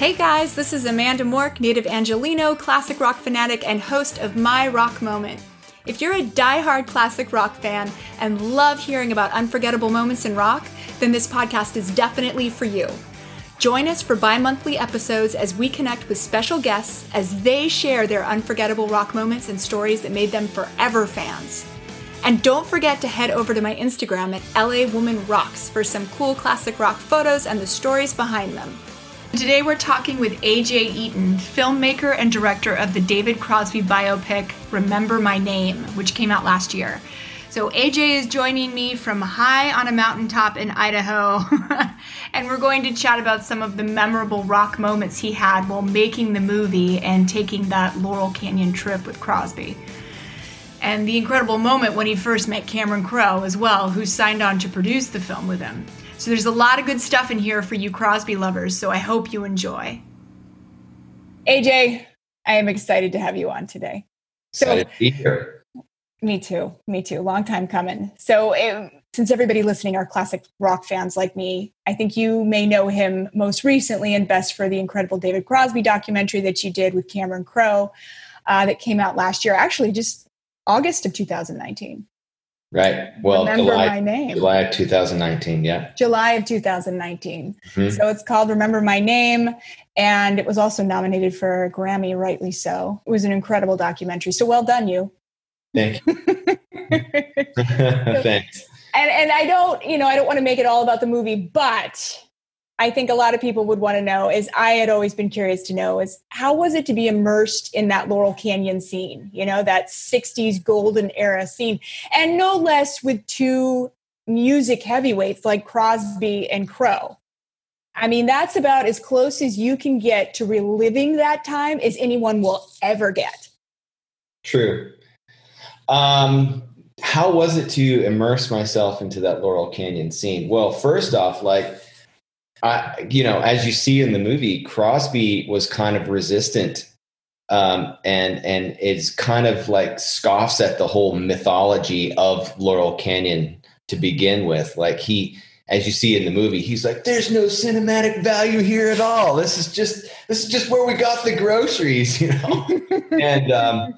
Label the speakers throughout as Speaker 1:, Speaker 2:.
Speaker 1: Hey guys, this is Amanda Mork, native Angelino, classic rock fanatic, and host of My Rock Moment. If you're a die-hard classic rock fan and love hearing about unforgettable moments in rock, then this podcast is definitely for you. Join us for bi monthly episodes as we connect with special guests as they share their unforgettable rock moments and stories that made them forever fans. And don't forget to head over to my Instagram at LA Woman Rocks for some cool classic rock photos and the stories behind them. Today we're talking with AJ Eaton, filmmaker and director of the David Crosby biopic Remember My Name, which came out last year. So AJ is joining me from high on a mountaintop in Idaho, and we're going to chat about some of the memorable rock moments he had while making the movie and taking that Laurel Canyon trip with Crosby. And the incredible moment when he first met Cameron Crowe as well, who signed on to produce the film with him. So there's a lot of good stuff in here for you Crosby lovers, so I hope you enjoy. AJ, I am excited to have you on today.
Speaker 2: Excited so, to be here.
Speaker 1: Me too. Me too. Long time coming. So, it, since everybody listening are classic rock fans like me, I think you may know him most recently and best for the incredible David Crosby documentary that you did with Cameron Crowe uh, that came out last year, actually, just August of 2019.
Speaker 2: Right. Well,
Speaker 1: Remember July, My Name.
Speaker 2: July of 2019. Yeah.
Speaker 1: July of 2019. Mm-hmm. So it's called Remember My Name. And it was also nominated for a Grammy, rightly so. It was an incredible documentary. So well done, you.
Speaker 2: Thank you. Thanks.
Speaker 1: And, and I don't, you know, I don't want to make it all about the movie, but I think a lot of people would want to know is I had always been curious to know is how was it to be immersed in that Laurel Canyon scene, you know, that 60s golden era scene, and no less with two music heavyweights like Crosby and Crowe. I mean, that's about as close as you can get to reliving that time as anyone will ever get.
Speaker 2: True. Um, how was it to immerse myself into that Laurel Canyon scene? Well, first off, like, I, you know, as you see in the movie, Crosby was kind of resistant, um, and and it's kind of like scoffs at the whole mythology of Laurel Canyon to begin with. Like he, as you see in the movie, he's like, "There's no cinematic value here at all. This is just this is just where we got the groceries," you know. and um,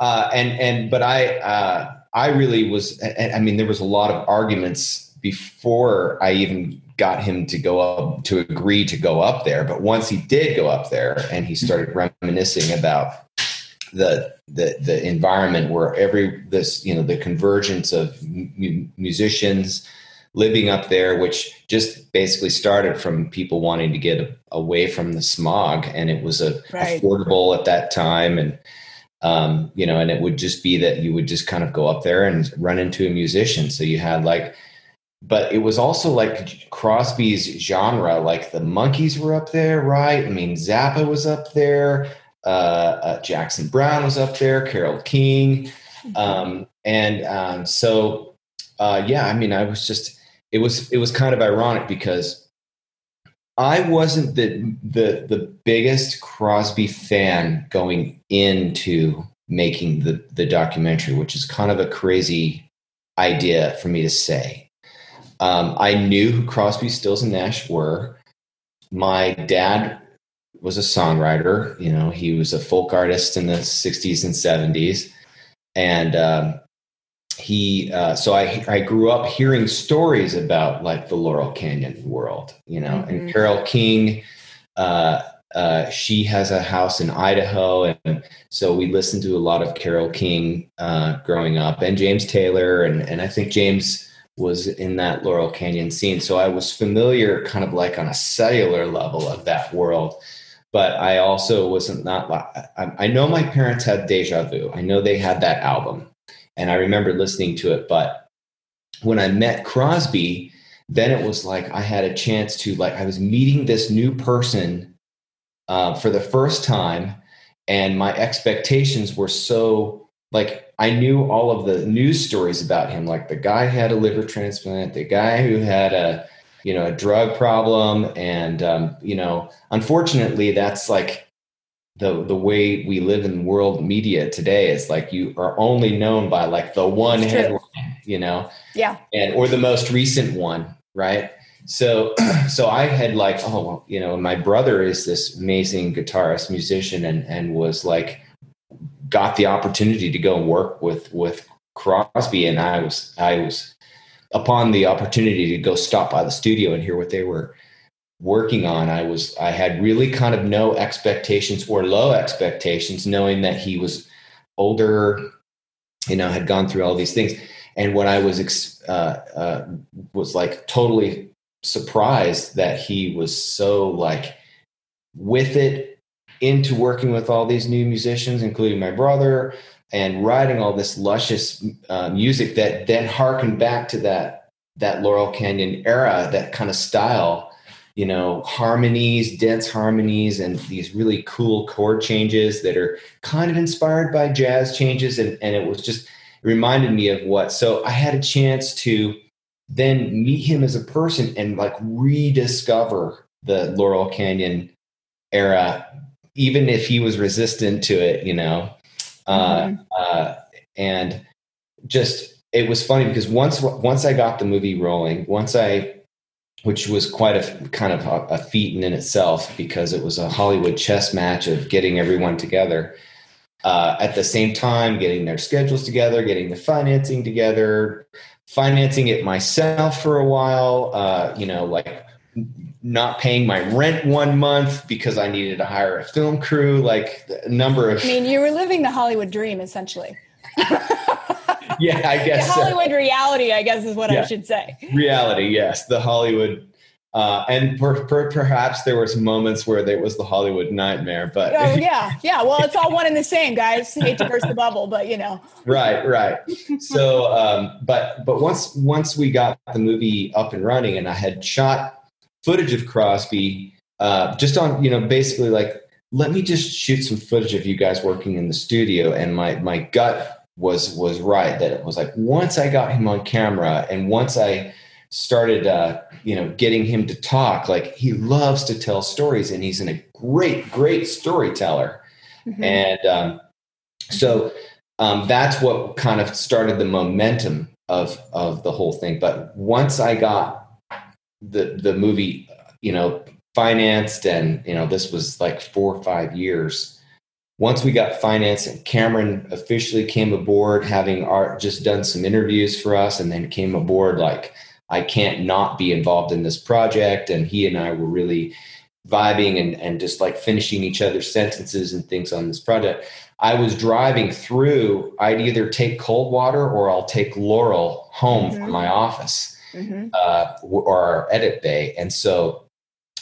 Speaker 2: uh, and and but I uh, I really was. I mean, there was a lot of arguments before I even got him to go up to agree to go up there. But once he did go up there and he started reminiscing about the the the environment where every this you know the convergence of mu- musicians living up there which just basically started from people wanting to get away from the smog and it was a right. affordable at that time and um, you know and it would just be that you would just kind of go up there and run into a musician so you had like but it was also like Crosby's genre. Like the Monkees were up there, right? I mean, Zappa was up there. Uh, uh, Jackson Browne was up there. Carole King, mm-hmm. um, and um, so uh, yeah. I mean, I was just it was it was kind of ironic because I wasn't the the the biggest Crosby fan going into making the the documentary, which is kind of a crazy idea for me to say. Um, I knew who Crosby, Stills, and Nash were. My dad was a songwriter. You know, he was a folk artist in the '60s and '70s, and um, he uh, so I I grew up hearing stories about like the Laurel Canyon world, you know, mm-hmm. and Carole King. Uh, uh, she has a house in Idaho, and so we listened to a lot of Carole King uh, growing up, and James Taylor, and and I think James was in that Laurel Canyon scene, so I was familiar, kind of like on a cellular level of that world. But I also wasn't not. I, know my parents had Deja Vu. I know they had that album, and I remember listening to it. But when I met Crosby, then it was like I had a chance to like I was meeting this new person uh, for the first time, and my expectations were so like I knew all of the news stories about him, like the guy had a liver transplant, the guy who had a you know a drug problem, and um, you know unfortunately that's like the the way we live in world media today is like you are only known by like the one headline, you know,
Speaker 1: yeah,
Speaker 2: and or the most recent one, right? So, so I had like, oh, you know, my brother is this amazing guitarist, musician, and and was like, got the opportunity to go work with with Crosby, and I was I was upon the opportunity to go stop by the studio and hear what they were working on. I was I had really kind of no expectations or low expectations, knowing that he was older, you know, had gone through all these things. And what I was uh, uh, was like totally surprised that he was so like with it into working with all these new musicians, including my brother, and writing all this luscious uh, music that then harkened back to that that Laurel Canyon era, that kind of style, you know, harmonies, dense harmonies, and these really cool chord changes that are kind of inspired by jazz changes, and and it was just it reminded me of what. So I had a chance to then meet him as a person and like rediscover the Laurel Canyon era, even if he was resistant to it, you know. Uh, mm-hmm. Uh, and just it was funny because once once I got the movie rolling, once I which was quite a kind of a, a feat in itself because it was a Hollywood chess match of getting everyone together. Uh, at the same time, getting their schedules together, getting the financing together, financing it myself for a while, uh, you know, like not paying my rent one month because I needed to hire a film crew, like a number of.
Speaker 1: I mean, you were living the Hollywood dream essentially.
Speaker 2: yeah, I guess.
Speaker 1: The Hollywood reality, I guess, is what yeah. I should say.
Speaker 2: Reality, yes. The Hollywood uh, and per, per, perhaps there were some moments where it was the Hollywood nightmare, but
Speaker 1: oh yeah, yeah. Well, it's all one and the same, guys. Hate to burst the bubble, but you know.
Speaker 2: right, right. So, um, but but once once we got the movie up and running, and I had shot footage of Crosby, uh, just on you know basically like let me just shoot some footage of you guys working in the studio, and my my gut was was right that it was like once I got him on camera, and once I started uh, you know getting him to talk like he loves to tell stories and he's in a great great storyteller. Mm-hmm. and um, so um, that's what kind of started the momentum of of the whole thing. But once i got the the movie you know financed and you know this was like four or five years once we got financed and cameron officially came aboard having art just done some interviews for us and then came aboard like I can't not be involved in this project. And he and I were really vibing and, and just like finishing each other's sentences and things on this project. I was driving through, I'd either take Coldwater or I'll take Laurel home mm-hmm. from my office mm-hmm. uh, or our edit bay. And so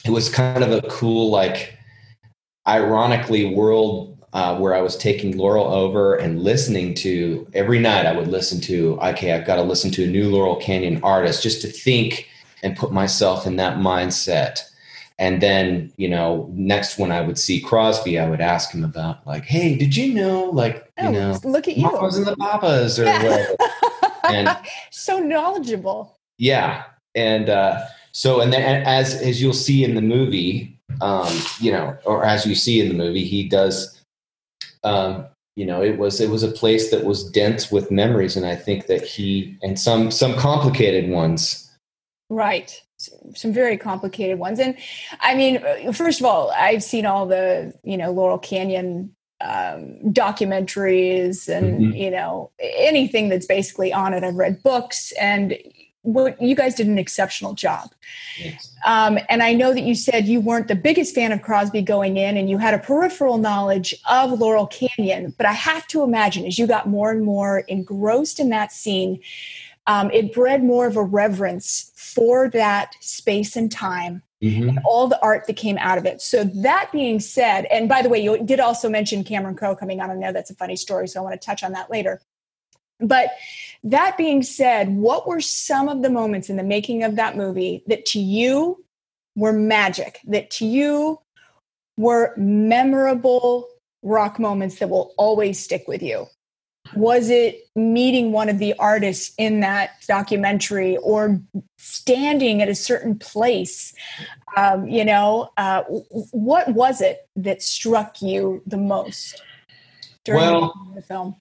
Speaker 2: it was kind of a cool, like, ironically, world uh, where I was taking Laurel over and listening to every night. I would listen to, okay, I've got to listen to a new Laurel Canyon artist just to think and put myself in that mindset. And then, you know, next when I would see Crosby, I would ask him about like, hey, did you know, like, oh, you know,
Speaker 1: look at you,
Speaker 2: Mamas and the Papas or yeah. whatever.
Speaker 1: and so knowledgeable.
Speaker 2: Yeah, and uh, so and then as as you'll see in the movie, um, you know, or as you see in the movie, he does um, you know, it was it was a place that was dense with memories, and I think that he and some some complicated ones.
Speaker 1: Right, some very complicated ones, and I mean, first of all, I've seen all the you know Laurel Canyon um, documentaries and mm-hmm. you know anything that's basically on it. I've read books, and what you guys did an exceptional job. Yes. Um, and I know that you said you weren't the biggest fan of Crosby going in, and you had a peripheral knowledge of Laurel Canyon. But I have to imagine as you got more and more engrossed in that scene, um, it bred more of a reverence for that space and time Mm-hmm. and all the art that came out of it. So that being said, and by the way, you did also mention Cameron Crowe coming on. I know that's a funny story, so I want to touch on that later. But that being said, what were some of the moments in the making of that movie that to you were magic, that to you were memorable rock moments that will always stick with you? Was it meeting one of the artists in that documentary or standing at a certain place? Um, you know, uh, what was it that struck you the most during well, the film?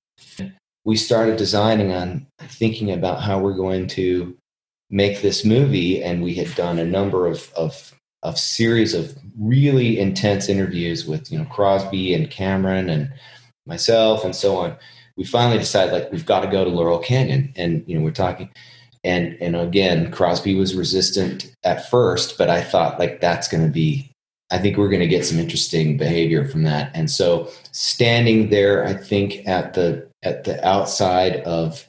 Speaker 2: We started designing on thinking about how we're going to make this movie and we had done a number of of of series of really intense interviews with you know Crosby and Cameron and myself and so on. We finally decided like we've got to go to Laurel Canyon and you know we're talking and and again Crosby was resistant at first but I thought like that's going to be I think we're going to get some interesting behavior from that. And so standing there I think at the at the outside of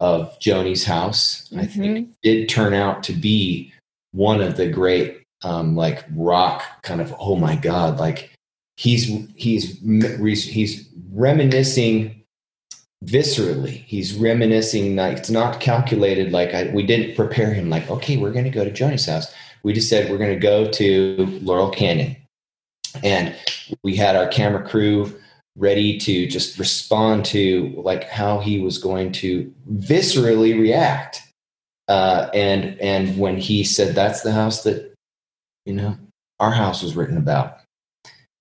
Speaker 2: of Joni's house. Mm-hmm. I think did turn out to be one of the great um, like rock kind of oh my god like he's he's he's reminiscing viscerally he's reminiscing like it's not calculated like I, we didn't prepare him like okay we're going to go to Joni's house we just said we're going to go to Laurel Canyon and we had our camera crew ready to just respond to like how he was going to viscerally react. Uh, and and when he said that's the house that you know our house was written about,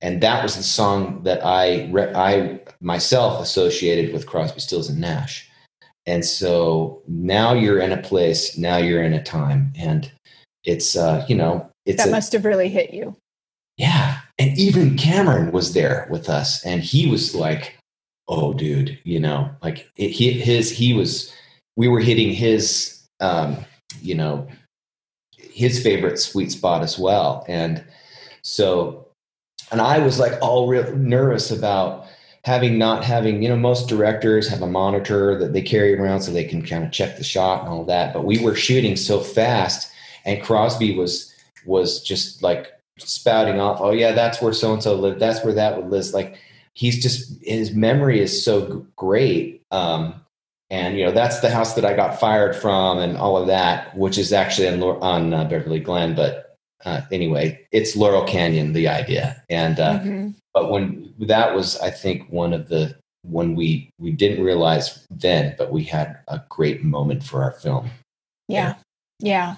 Speaker 2: and that was the song that I re- I myself associated with Crosby, Stills and Nash. And so now you're in a place, now you're in a time, and it's uh, you know it's
Speaker 1: that
Speaker 2: a,
Speaker 1: must have really hit you.
Speaker 2: Yeah, and even Cameron was there with us, and he was like, "Oh, dude, you know, like it, he, his he was, we were hitting his, um, you know, his favorite sweet spot as well, and so, and I was like all real nervous about having not having you know most directors have a monitor that they carry around so they can kind of check the shot and all that but we were shooting so fast and crosby was was just like spouting off, oh yeah, that's where so and so lived. That's where that would live. Like he's just his memory is so great. Um, and you know that's the house that I got fired from, and all of that, which is actually on on uh, Beverly Glen. But uh, anyway, it's Laurel Canyon, the idea. And uh, mm-hmm. but when that was, I think one of the when we we didn't realize then, but we had a great moment for our film.
Speaker 1: Yeah, yeah.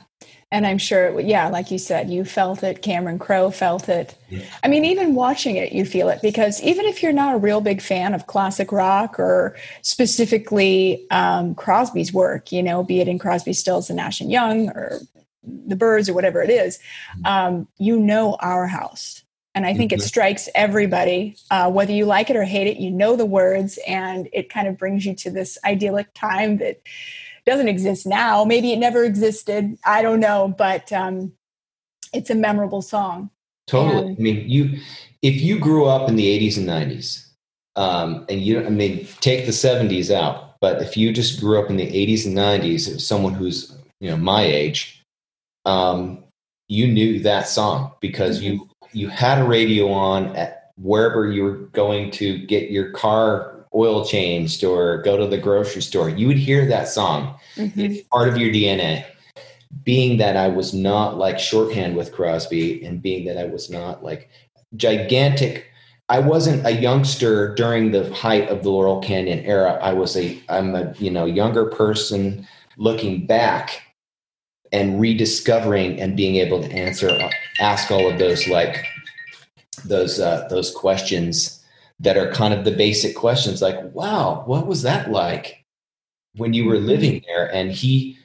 Speaker 1: And I'm sure, yeah, like you said, you felt it. Cameron Crowe felt it. Yeah. I mean, even watching it, you feel it because even if you're not a real big fan of classic rock or specifically um, Crosby's work, you know, be it in Crosby, Stills, and Nash and Young or the Byrds or whatever it is, mm-hmm. um, you know our house. And I think mm-hmm. it strikes everybody, uh, whether you like it or hate it, you know the words, and it kind of brings you to this idyllic time that doesn't exist now. Maybe it never existed. I don't know, but um, it's a memorable song.
Speaker 2: Totally. And, I mean, you if you grew up in the 80s and 90s, um, and you, I mean, take the 70s out, but if you just grew up in the 80s and 90s, someone who's you know my age, um, you knew that song because mm-hmm. you you had a radio on at wherever you were going to get your car oil changed or go to the grocery store, you would hear that song. Mm-hmm. It's part of your DNA. Being that I was not like shorthand with Crosby and being that I was not like gigantic I wasn't a youngster during the height of the Laurel Canyon era. I was a I'm a you know younger person looking back and rediscovering and being able to answer ask all of those like those uh, those questions that are kind of the basic questions like, wow, what was that like when you were mm-hmm. living there? And he,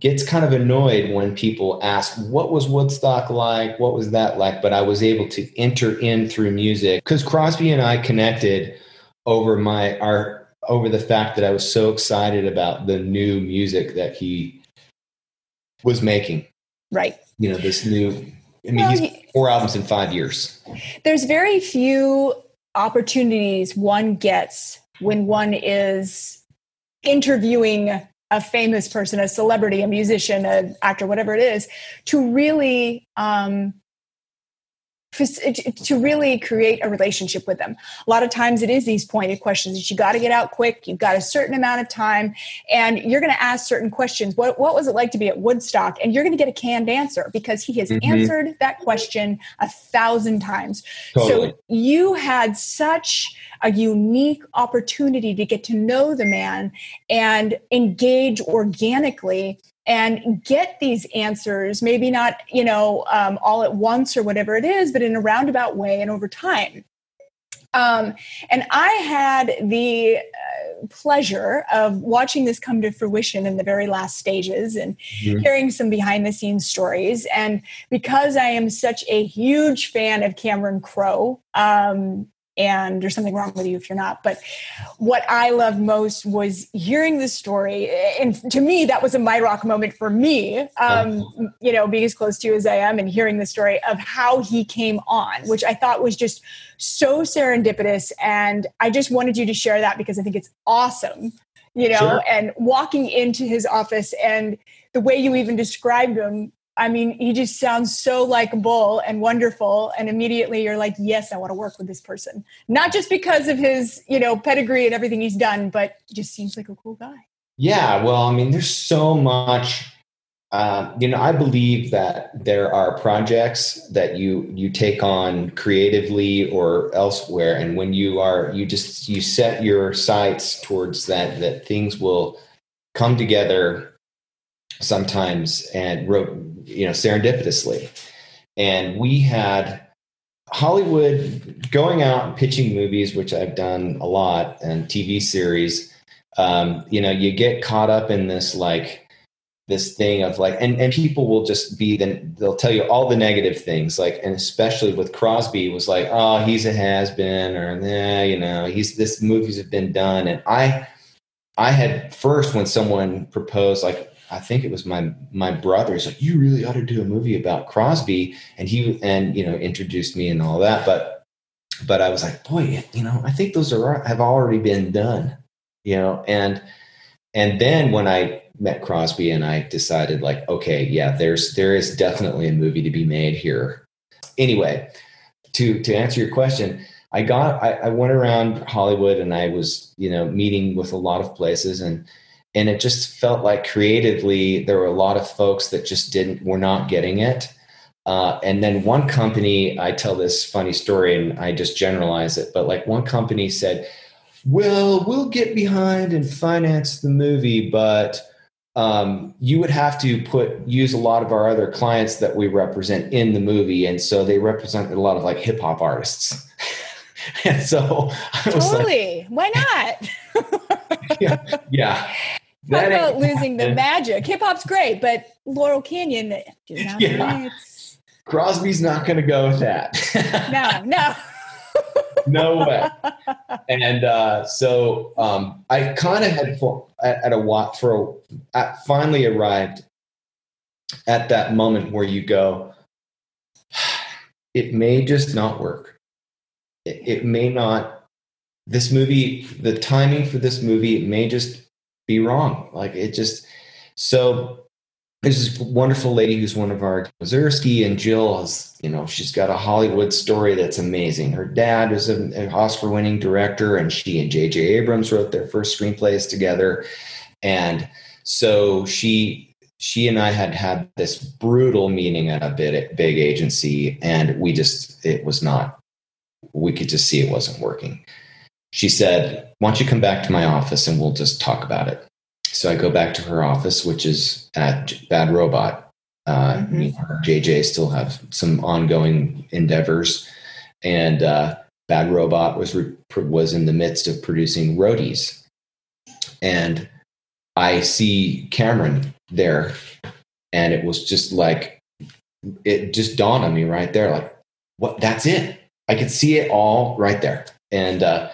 Speaker 2: gets kind of annoyed when people ask, What was Woodstock like? What was that like? But I was able to enter in through music because Crosby and I connected over my our over the fact that I was so excited about the new music that he was making.
Speaker 1: Right.
Speaker 2: You know, this new I mean, well, he's four albums in five years.
Speaker 1: There's very few opportunities one gets when one is interviewing a famous person, a celebrity, a musician, an actor, whatever it is, to really um, to really create a relationship with them. A lot of times it is these pointed questions that you got to get out quick. You've got a certain amount of time and you're going to ask certain questions. What, what was it like to be at Woodstock? And you're going to get a canned answer because he has mm-hmm. answered that question a thousand times. Totally. So you had such a unique opportunity to get to know the man and engage organically and get these answers maybe not you know um, all at once or whatever it is but in a roundabout way and over time um, and i had the uh, pleasure of watching this come to fruition in the very last stages and mm-hmm. hearing some behind the scenes stories and because i am such a huge fan of cameron crowe um, and there's something wrong with you if you're not. But what I loved most was hearing the story. And to me, that was a my rock moment for me, um, you know, being as close to you as I am and hearing the story of how he came on, which I thought was just so serendipitous. And I just wanted you to share that because I think it's awesome, you know, sure. and walking into his office and the way you even described him I mean, he just sounds so likable and wonderful. And immediately you're like, yes, I want to work with this person. Not just because of his, you know, pedigree and everything he's done, but just seems like a cool guy.
Speaker 2: Yeah. Well, I mean, there's so much. Uh, you know, I believe that there are projects that you you take on creatively or elsewhere, and when you are you just you set your sights towards that that things will come together sometimes and wrote you know, serendipitously. And we had Hollywood going out and pitching movies, which I've done a lot, and TV series. Um, you know, you get caught up in this like this thing of like and, and people will just be then they'll tell you all the negative things like and especially with crosby was like oh he's a has-been or yeah you know he's this movies have been done and i i had first when someone proposed like I think it was my my brother's like, you really ought to do a movie about Crosby, and he and you know introduced me and all that. But but I was like, boy, you know, I think those are have already been done, you know, and and then when I met Crosby and I decided like, okay, yeah, there's there is definitely a movie to be made here. Anyway, to to answer your question, I got I, I went around Hollywood and I was you know meeting with a lot of places and and it just felt like creatively there were a lot of folks that just didn't were not getting it. Uh, and then one company i tell this funny story and i just generalize it but like one company said well we'll get behind and finance the movie but um, you would have to put use a lot of our other clients that we represent in the movie. And so they represent a lot of like hip-hop artists. And so
Speaker 1: I was totally. Like, why
Speaker 2: not? Yeah, yeah
Speaker 1: Talk about losing the magic. Hip hop's great, but Laurel Canyon,
Speaker 2: yeah. Crosby's not going to go with that.
Speaker 1: no, no.
Speaker 2: no way. And uh, so um, I kind of had at, at, a what for a, finally arrived at that moment where you go, it may just not work. It, it may not. This movie, the timing for this movie, it may just be wrong. Like it just so there's this wonderful lady who's one of our Mazursky and Jill has, you know, she's got a Hollywood story that's amazing. Her dad is an Oscar winning director and she and JJ Abrams wrote their first screenplays together. And so she she and I had had this brutal meeting at a big, big agency and we just it was not we could just see it wasn't working she said, Why don't you come back to my office and we'll just talk about it? So I go back to her office, which is at Bad Robot. Uh, mm-hmm. me and JJ still have some ongoing endeavors, and uh, Bad Robot was re- was in the midst of producing Roadies, and I see Cameron there, and it was just like it just dawned on me right there, like what? That's it. I could see it all right there, and uh,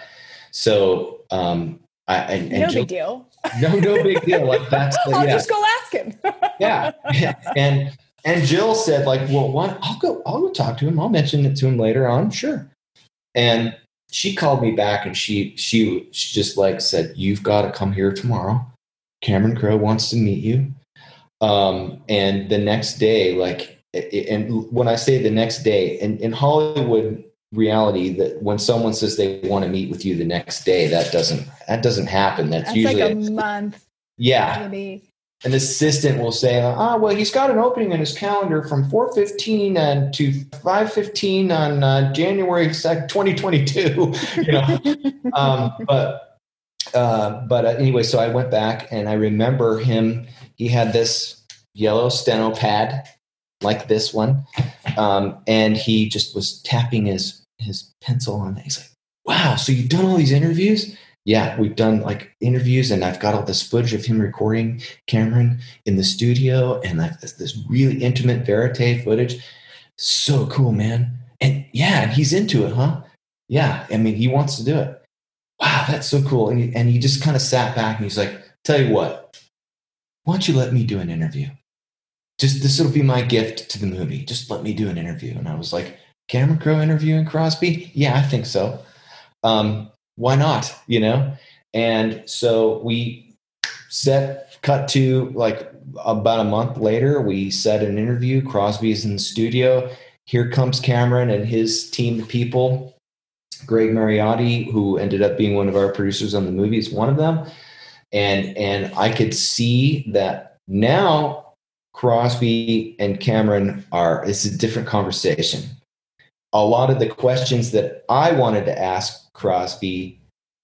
Speaker 2: so um, I and, and
Speaker 1: no
Speaker 2: Jill-
Speaker 1: big deal.
Speaker 2: no, no big deal. Like that's the,
Speaker 1: I'll
Speaker 2: yeah,
Speaker 1: just go ask him.
Speaker 2: yeah, and and Jill said like, well, what? I'll go, I'll go talk to him. I'll mention it to him later on, sure. And she called me back and she she she just like said, you've got to come here tomorrow. Cameron Crowe wants to meet you. Um, and the next day, like, and when I say the next day, in, in Hollywood reality, that when someone says they want to meet with you the next day, that doesn't that doesn't happen. That's,
Speaker 1: That's
Speaker 2: usually
Speaker 1: like a month,
Speaker 2: yeah
Speaker 1: maybe.
Speaker 2: an assistant will say, "Ah, well, he's got an opening in his calendar from 4:15 and to 5:15 on uh, January 2nd, 2022." you know, um, but uh, but uh, anyway, so I went back and I remember him. He had this yellow steno pad like this one, um, and he just was tapping his his pencil on it. He's like, "Wow, so you've done all these interviews?" Yeah, we've done like interviews, and I've got all this footage of him recording Cameron in the studio, and like this, this really intimate verite footage. So cool, man. And yeah, he's into it, huh? Yeah, I mean, he wants to do it. Wow, that's so cool. And he, and he just kind of sat back and he's like, "Tell you what, why don't you let me do an interview? Just this will be my gift to the movie. Just let me do an interview." And I was like, "Cameron Crowe interviewing Crosby? Yeah, I think so. Um, why not? You know?" And so we set cut to like about a month later. We set an interview. Crosby's in the studio. Here comes Cameron and his team of people. Greg Mariotti, who ended up being one of our producers on the movie, is one of them. And and I could see that now Crosby and Cameron are it's a different conversation. A lot of the questions that I wanted to ask Crosby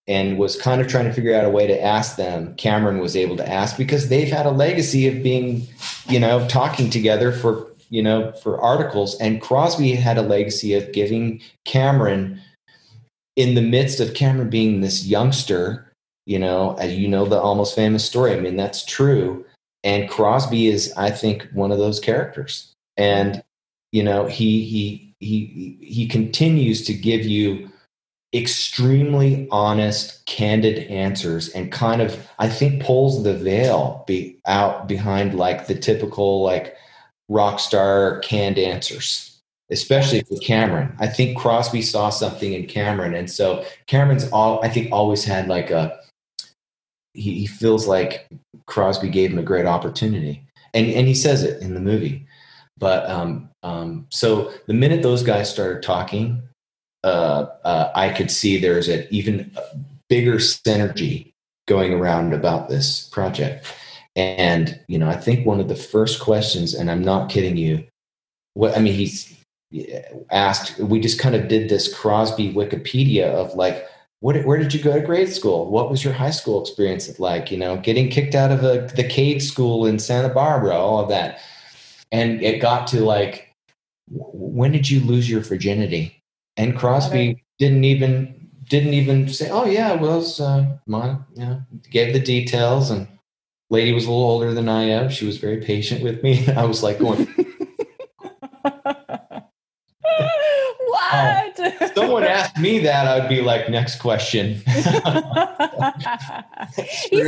Speaker 2: and was kind of trying to figure out a way to ask them, Cameron was able to ask because they've had a legacy of being, you know, talking together for, you know, for articles. And Crosby had a legacy of giving Cameron in the midst of Cameron being this youngster, you know, as you know, the almost famous story. I mean, that's true. And Crosby is, I think, one of those characters. And, you know, he he he he continues to give you extremely honest, candid answers and kind of, I think, pulls the veil be out behind like the typical like rock star canned answers especially for Cameron. I think Crosby saw something in Cameron, and so Cameron's all I think always had like a. He, he feels like Crosby gave him a great opportunity, and and he says it in the movie. But um, um, so the minute those guys started talking, uh, uh, I could see there's an even bigger synergy going around about this project. And you know, I think one of the first questions, and I'm not kidding you, what I mean, he's asked we just kind of did this crosby wikipedia of like what, where did you go to grade school? What was your high school experience like? You know getting kicked out of a, the Cate school in santa barbara all of that. And it got to like when did you lose your virginity and crosby didn't even didn't even say oh yeah it was uh, you know gave the details and lady was a little older than i am she was very patient with me i was like going
Speaker 1: what?
Speaker 2: someone asked me that, I'd be like, next question.
Speaker 1: He's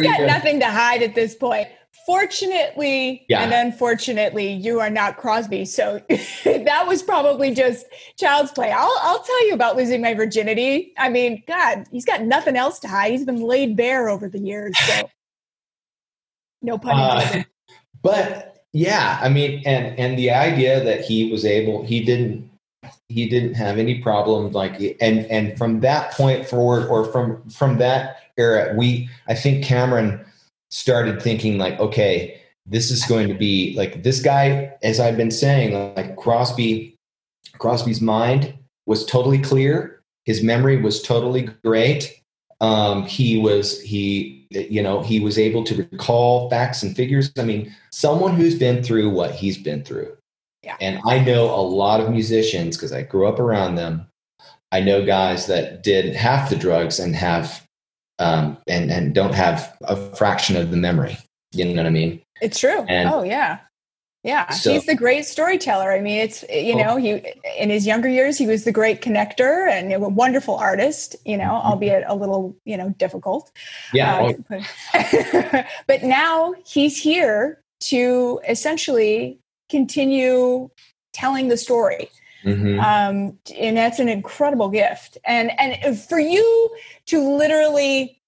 Speaker 1: got
Speaker 2: good.
Speaker 1: nothing to hide at this point. Fortunately
Speaker 2: Yeah.
Speaker 1: and unfortunately, you are not Crosby. So that was probably just child's play. I'll, I'll tell you about losing my virginity. I mean, God, he's got nothing else to hide. He's been laid bare over the years. So no pun
Speaker 2: Uh,
Speaker 1: intended.
Speaker 2: but yeah, I mean, and and the idea that he was able, he didn't, he didn't have any problem, like, and and from that point forward, or from from that era, we, I think Cameron started thinking like, okay, this is going to be like this guy, as I've been saying, like Crosby, Crosby's mind was totally clear. His memory was totally great. Um, he was he you know he was able to recall facts and figures. I mean, someone who's been through what he's been through.
Speaker 1: Yeah.
Speaker 2: And I know a lot of musicians because I grew up around them. I know guys that did half the drugs and have um, and and don't have a fraction of the memory. You know what I mean?
Speaker 1: It's true.
Speaker 2: And-
Speaker 1: oh yeah. Yeah,
Speaker 2: So-
Speaker 1: he's the great storyteller. I mean, it's you know, he in his younger years he was the great connector and a wonderful artist. You know, albeit a little you know difficult.
Speaker 2: Yeah.
Speaker 1: Uh, but, but now he's here to essentially continue telling the story
Speaker 2: mhm.
Speaker 1: um, and that's an incredible gift and and for you to literally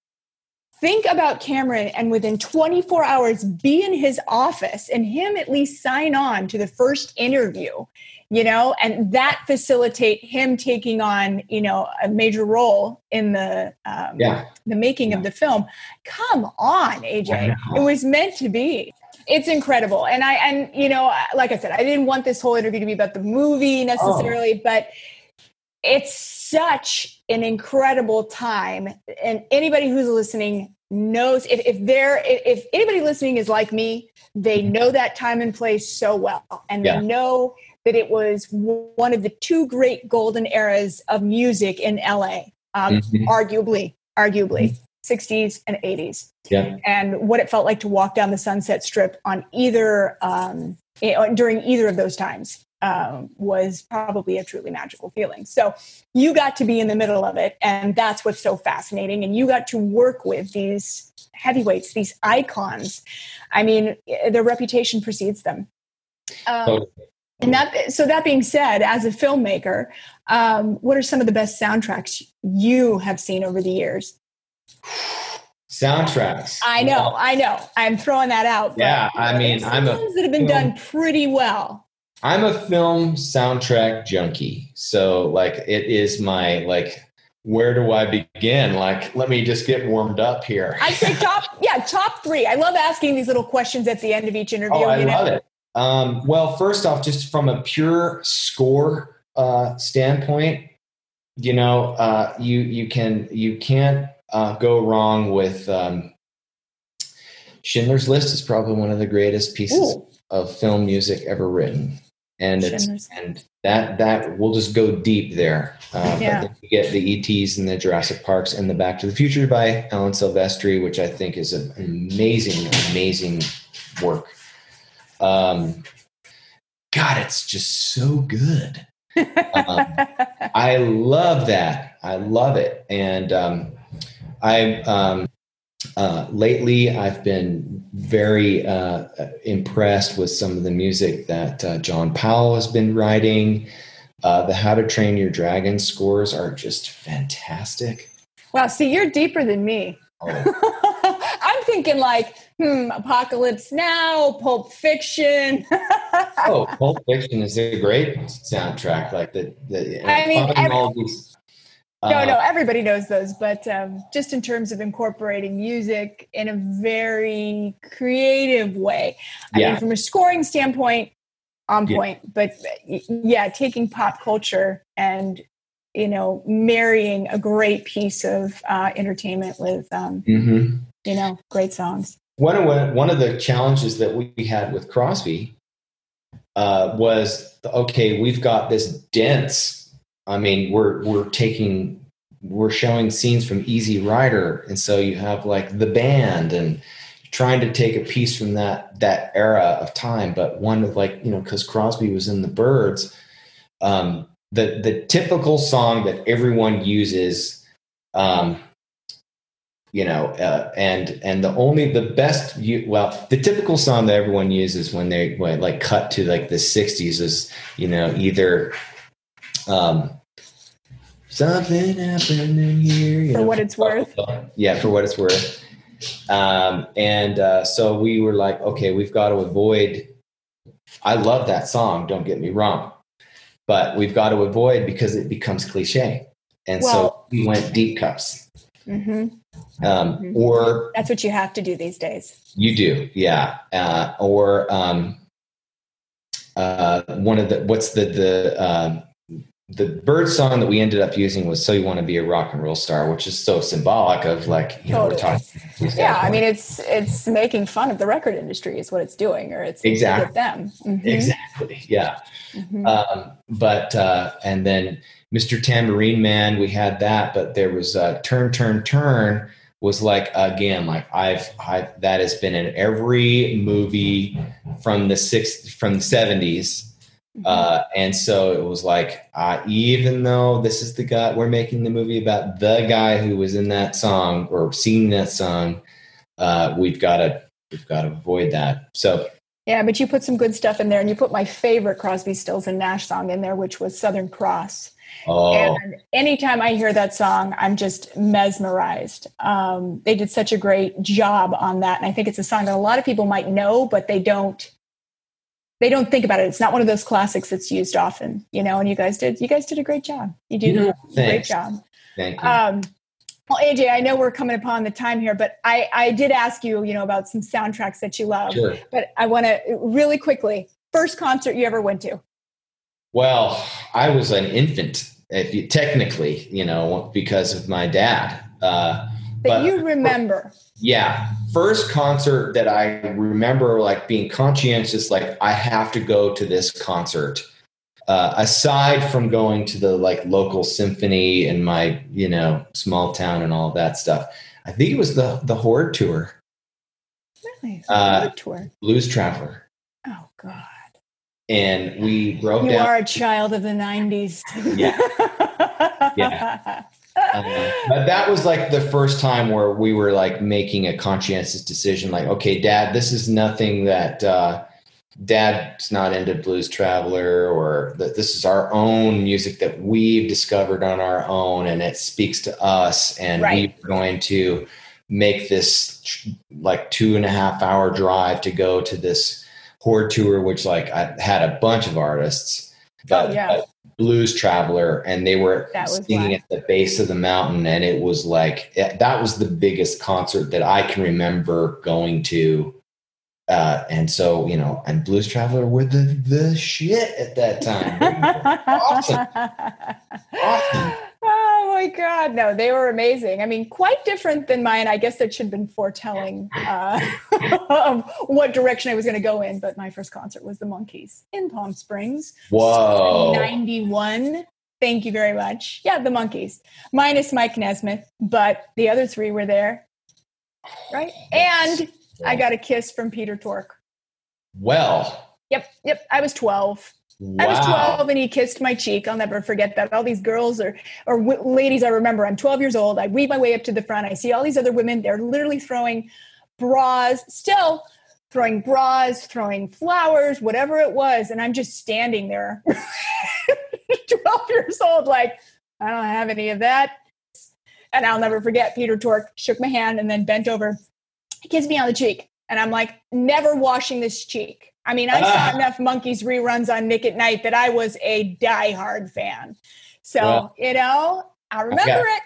Speaker 1: think about cameron and within 24 hours be in his office and him at least sign on to the first interview you know and that facilitate him taking on you know a major role in the um,
Speaker 2: yeah.
Speaker 1: the making of the film. Come on, AJ. It was meant to be. It's incredible. And I and you know, like I said, I didn't want this whole interview to be about the movie necessarily, but it's such an incredible time. And anybody who's listening knows if, if they're if, anybody listening is like me, they know that time and place so well. And
Speaker 2: Yeah.
Speaker 1: they know that it was one of the two great golden eras of music in LA. Um,
Speaker 2: Mhm.
Speaker 1: arguably, arguably, 60s and 80s,
Speaker 2: Yeah.
Speaker 1: and what it felt like to walk down the Sunset Strip on either um, eh, during either of those times um, was probably a truly magical feeling. So you got to be in the middle of it, and that's what's so fascinating. And you got to work with these heavyweights, these icons. I mean, eh, their reputation precedes them. Um,
Speaker 2: Totally.
Speaker 1: and that, so that being said, as a filmmaker, um, what are some of the best soundtracks you have seen over the years?
Speaker 2: Soundtracks.
Speaker 1: I know, I know. I'm throwing that out. but
Speaker 2: Yeah, I mean, I'm a
Speaker 1: ones that have been
Speaker 2: film-
Speaker 1: done pretty well.
Speaker 2: I'm a film soundtrack junkie. So like it is my like where do I begin? Like let me just get warmed up here.
Speaker 1: I'd say top, yeah, top three. I love asking these little questions at the end of each interview.
Speaker 2: Oh, I
Speaker 1: you know?
Speaker 2: love it. Um, well, first off, just from a pure score uh, standpoint, you know, uh, you you can you can't uh, go wrong with um, Schindler's List is probably one of the greatest pieces
Speaker 1: Ooh.
Speaker 2: of film music ever written, and it's and that that we'll just go deep there. Uh, but
Speaker 1: Yeah.
Speaker 2: then you get the ETs and the Jurassic Parks and the Back to the Future by Alan Silvestri, which I think is an amazing, amazing work. Um, God, it's just so good. Um, I love that. I love it. And um, I um, uh, lately I've been very uh, impressed with some of the music that uh, John Powell has been writing. Uh, the How to Train Your Dragon scores are just fantastic.
Speaker 1: wow, see, you're deeper than me.
Speaker 2: Oh,
Speaker 1: I'm thinking like, hmm, Apocalypse Now, Pulp Fiction.
Speaker 2: oh, Pulp Fiction is a great soundtrack. Like the, the
Speaker 1: I mean, every-
Speaker 2: all these.
Speaker 1: No,
Speaker 2: uh,
Speaker 1: no, everybody knows those, but um, just in terms of incorporating music in a very creative way. I
Speaker 2: Yeah.
Speaker 1: mean, from a scoring standpoint, on
Speaker 2: Yeah.
Speaker 1: point, but yeah, taking pop culture and you know marrying a great piece of uh, entertainment with um,
Speaker 2: mhm.
Speaker 1: you know great songs.
Speaker 2: one of one of the challenges that we had with Crosby uh, was okay. We've got this dense. I mean, we're we're taking we're showing scenes from Easy Rider, and so you have like the band and trying to take a piece from that that era of time, but one of like you know because Crosby was in the Byrds. Um, the the typical song that everyone uses um, you know uh, and and the only the best you well the typical song that everyone uses when they when like cut to like the 60s is you know either um something happened here you
Speaker 1: For
Speaker 2: know,
Speaker 1: what it's worth.
Speaker 2: yeah for what it's worth um and uh so we were like okay we've got to avoid i love that song don't get me wrong but we've got to avoid because it becomes cliche and so we went deep cuts
Speaker 1: hmm
Speaker 2: um,
Speaker 1: Mhm.
Speaker 2: or
Speaker 1: That's what you have to do these days.
Speaker 2: you do, yeah. Uh, or um, uh, one of the what's the the uh, the bird song that we ended up using was "So You Want to Be a Rock and Roll Star," which is so symbolic of like you know we're talking.
Speaker 1: Yeah, I mean it's it's making fun of the record industry is what it's doing, or it's
Speaker 2: Exactly.
Speaker 1: with them. Mhm,
Speaker 2: exactly, yeah.
Speaker 1: mhm.
Speaker 2: Um, but uh, and then Mr. Tambourine Man, we had that, but there was uh, "Turn, Turn, Turn," was like again like I've I that has been in every movie from the six from the 70s
Speaker 1: Mm-hmm.
Speaker 2: uh, and so it was like uh, even though this is the guy we're making the movie about the guy who was in that song or singing that song uh, we've got to we've got to avoid that so
Speaker 1: Yeah, but you put some good stuff in there, and you put my favorite Crosby, Stills, and Nash song in there, which was Southern Cross.
Speaker 2: oh
Speaker 1: And anytime I hear that song, I'm just mesmerized. Um, they did such a great job on that, and I think it's a song that a lot of people might know, but they don't. They don't think about it. It's not one of those classics that's used often, you know. And you guys did. You guys did a great job. You did
Speaker 2: Yeah,
Speaker 1: a great job.
Speaker 2: thank you
Speaker 1: Um, well, AJ, I know we're coming upon the time here, but I, I did ask you, you know, about some soundtracks that you love.
Speaker 2: sure
Speaker 1: But I want to really quickly first concert you ever went to.
Speaker 2: Well, I was an infant, if you, technically, you know, because of my dad. Uh,
Speaker 1: That
Speaker 2: But-
Speaker 1: you remember.
Speaker 2: yeah, first concert that I remember, like being conscientious, like I have to go to this concert. Uh, aside from going to the like local symphony in my you know small town and all that stuff, I think it was the the Horde tour,
Speaker 1: Really?
Speaker 2: Uh,
Speaker 1: tour.
Speaker 2: Blues Traveler,
Speaker 1: Oh God.
Speaker 2: and we broke
Speaker 1: You
Speaker 2: down.
Speaker 1: are a child of the nineties.
Speaker 2: Yeah. Yeah. But that was like the first time where we were like making a conscientious decision like okay dad this is nothing that uh dad's not into blues traveler or that this is our own music that we've discovered on our own and it speaks to us and
Speaker 1: Right.
Speaker 2: we're going to make this like two and a half hour drive to go to this horde tour which like i had a bunch of artists but,
Speaker 1: Oh, yeah.
Speaker 2: but blues traveler and they were singing at the base of the mountain and it was like that was the biggest concert that i can remember going to uh, and so you know and blues traveler were the the shit at that time Awesome. Awesome.
Speaker 1: Oh my God. No, they were amazing. I mean, quite different than mine. I guess that should have been foretelling uh, of what direction I was going to go in. But my first concert was the Monkees in Palm Springs.
Speaker 2: whoa
Speaker 1: 91. Thank you very much. Yeah, the Monkees, minus Mike Nesmith, but the other three were there. Right. And I got a kiss from Peter Tork.
Speaker 2: well
Speaker 1: Yep. Yep. I was 12. I was 12 and he kissed my cheek. I'll never forget that. All these girls or or w- ladies I remember. I'm 12 years old. I weave my way up to the front. I see all these other women. They're literally throwing bras, still throwing bras, throwing flowers, whatever it was, and I'm just standing there, 12 years old, like I don't have any of that. And I'll never forget. Peter Tork shook my hand and then bent over, he kissed me on the cheek, and I'm like, never washing this cheek. I mean, I
Speaker 2: Ah.
Speaker 1: saw enough Monkees reruns on Nick at Night that I was a diehard fan. So,
Speaker 2: Well,
Speaker 1: you know, I remember
Speaker 2: got-
Speaker 1: it.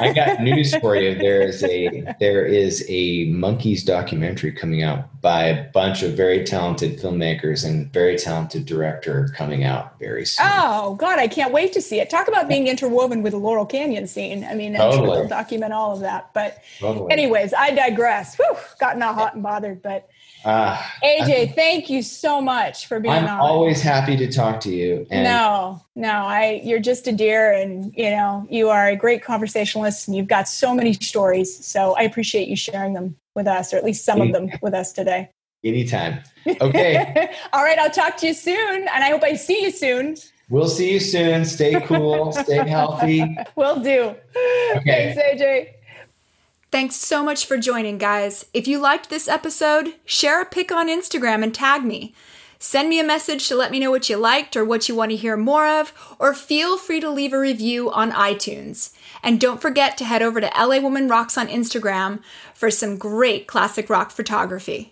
Speaker 2: I got news for you. There is a there is a Monkees documentary coming out by a bunch of very talented filmmakers and very talented director coming out very soon.
Speaker 1: Oh God, I can't wait to see it. Talk about being interwoven with the Laurel Canyon scene. I mean, I'm sure
Speaker 2: Totally.
Speaker 1: they'll document all of that. But
Speaker 2: Totally.
Speaker 1: anyways, I digress. Whew, gotten all hot and bothered. But
Speaker 2: Ah,
Speaker 1: AJ, thank you so much for being on.
Speaker 2: I'm always happy to talk to you. And
Speaker 1: no, no, I you're just a dear and you know, you are a great conversationalist and you've got so many stories. So I appreciate you sharing them with us, or at least some of them with us today.
Speaker 2: anytime. Okay.
Speaker 1: All right, I'll talk to you soon, and I hope I see you soon.
Speaker 2: we'll see you soon. Stay cool. stay healthy.
Speaker 1: We'll do.
Speaker 2: Okay.
Speaker 1: Thanks, AJ.
Speaker 3: Thanks so much for joining, guys. If you liked this episode, share a pic on Instagram and tag me. Send me a message to let me know what you liked or what you want to hear more of, or feel free to leave a review on iTunes. And don't forget to head over to LA Woman Rocks on Instagram for some great classic rock photography.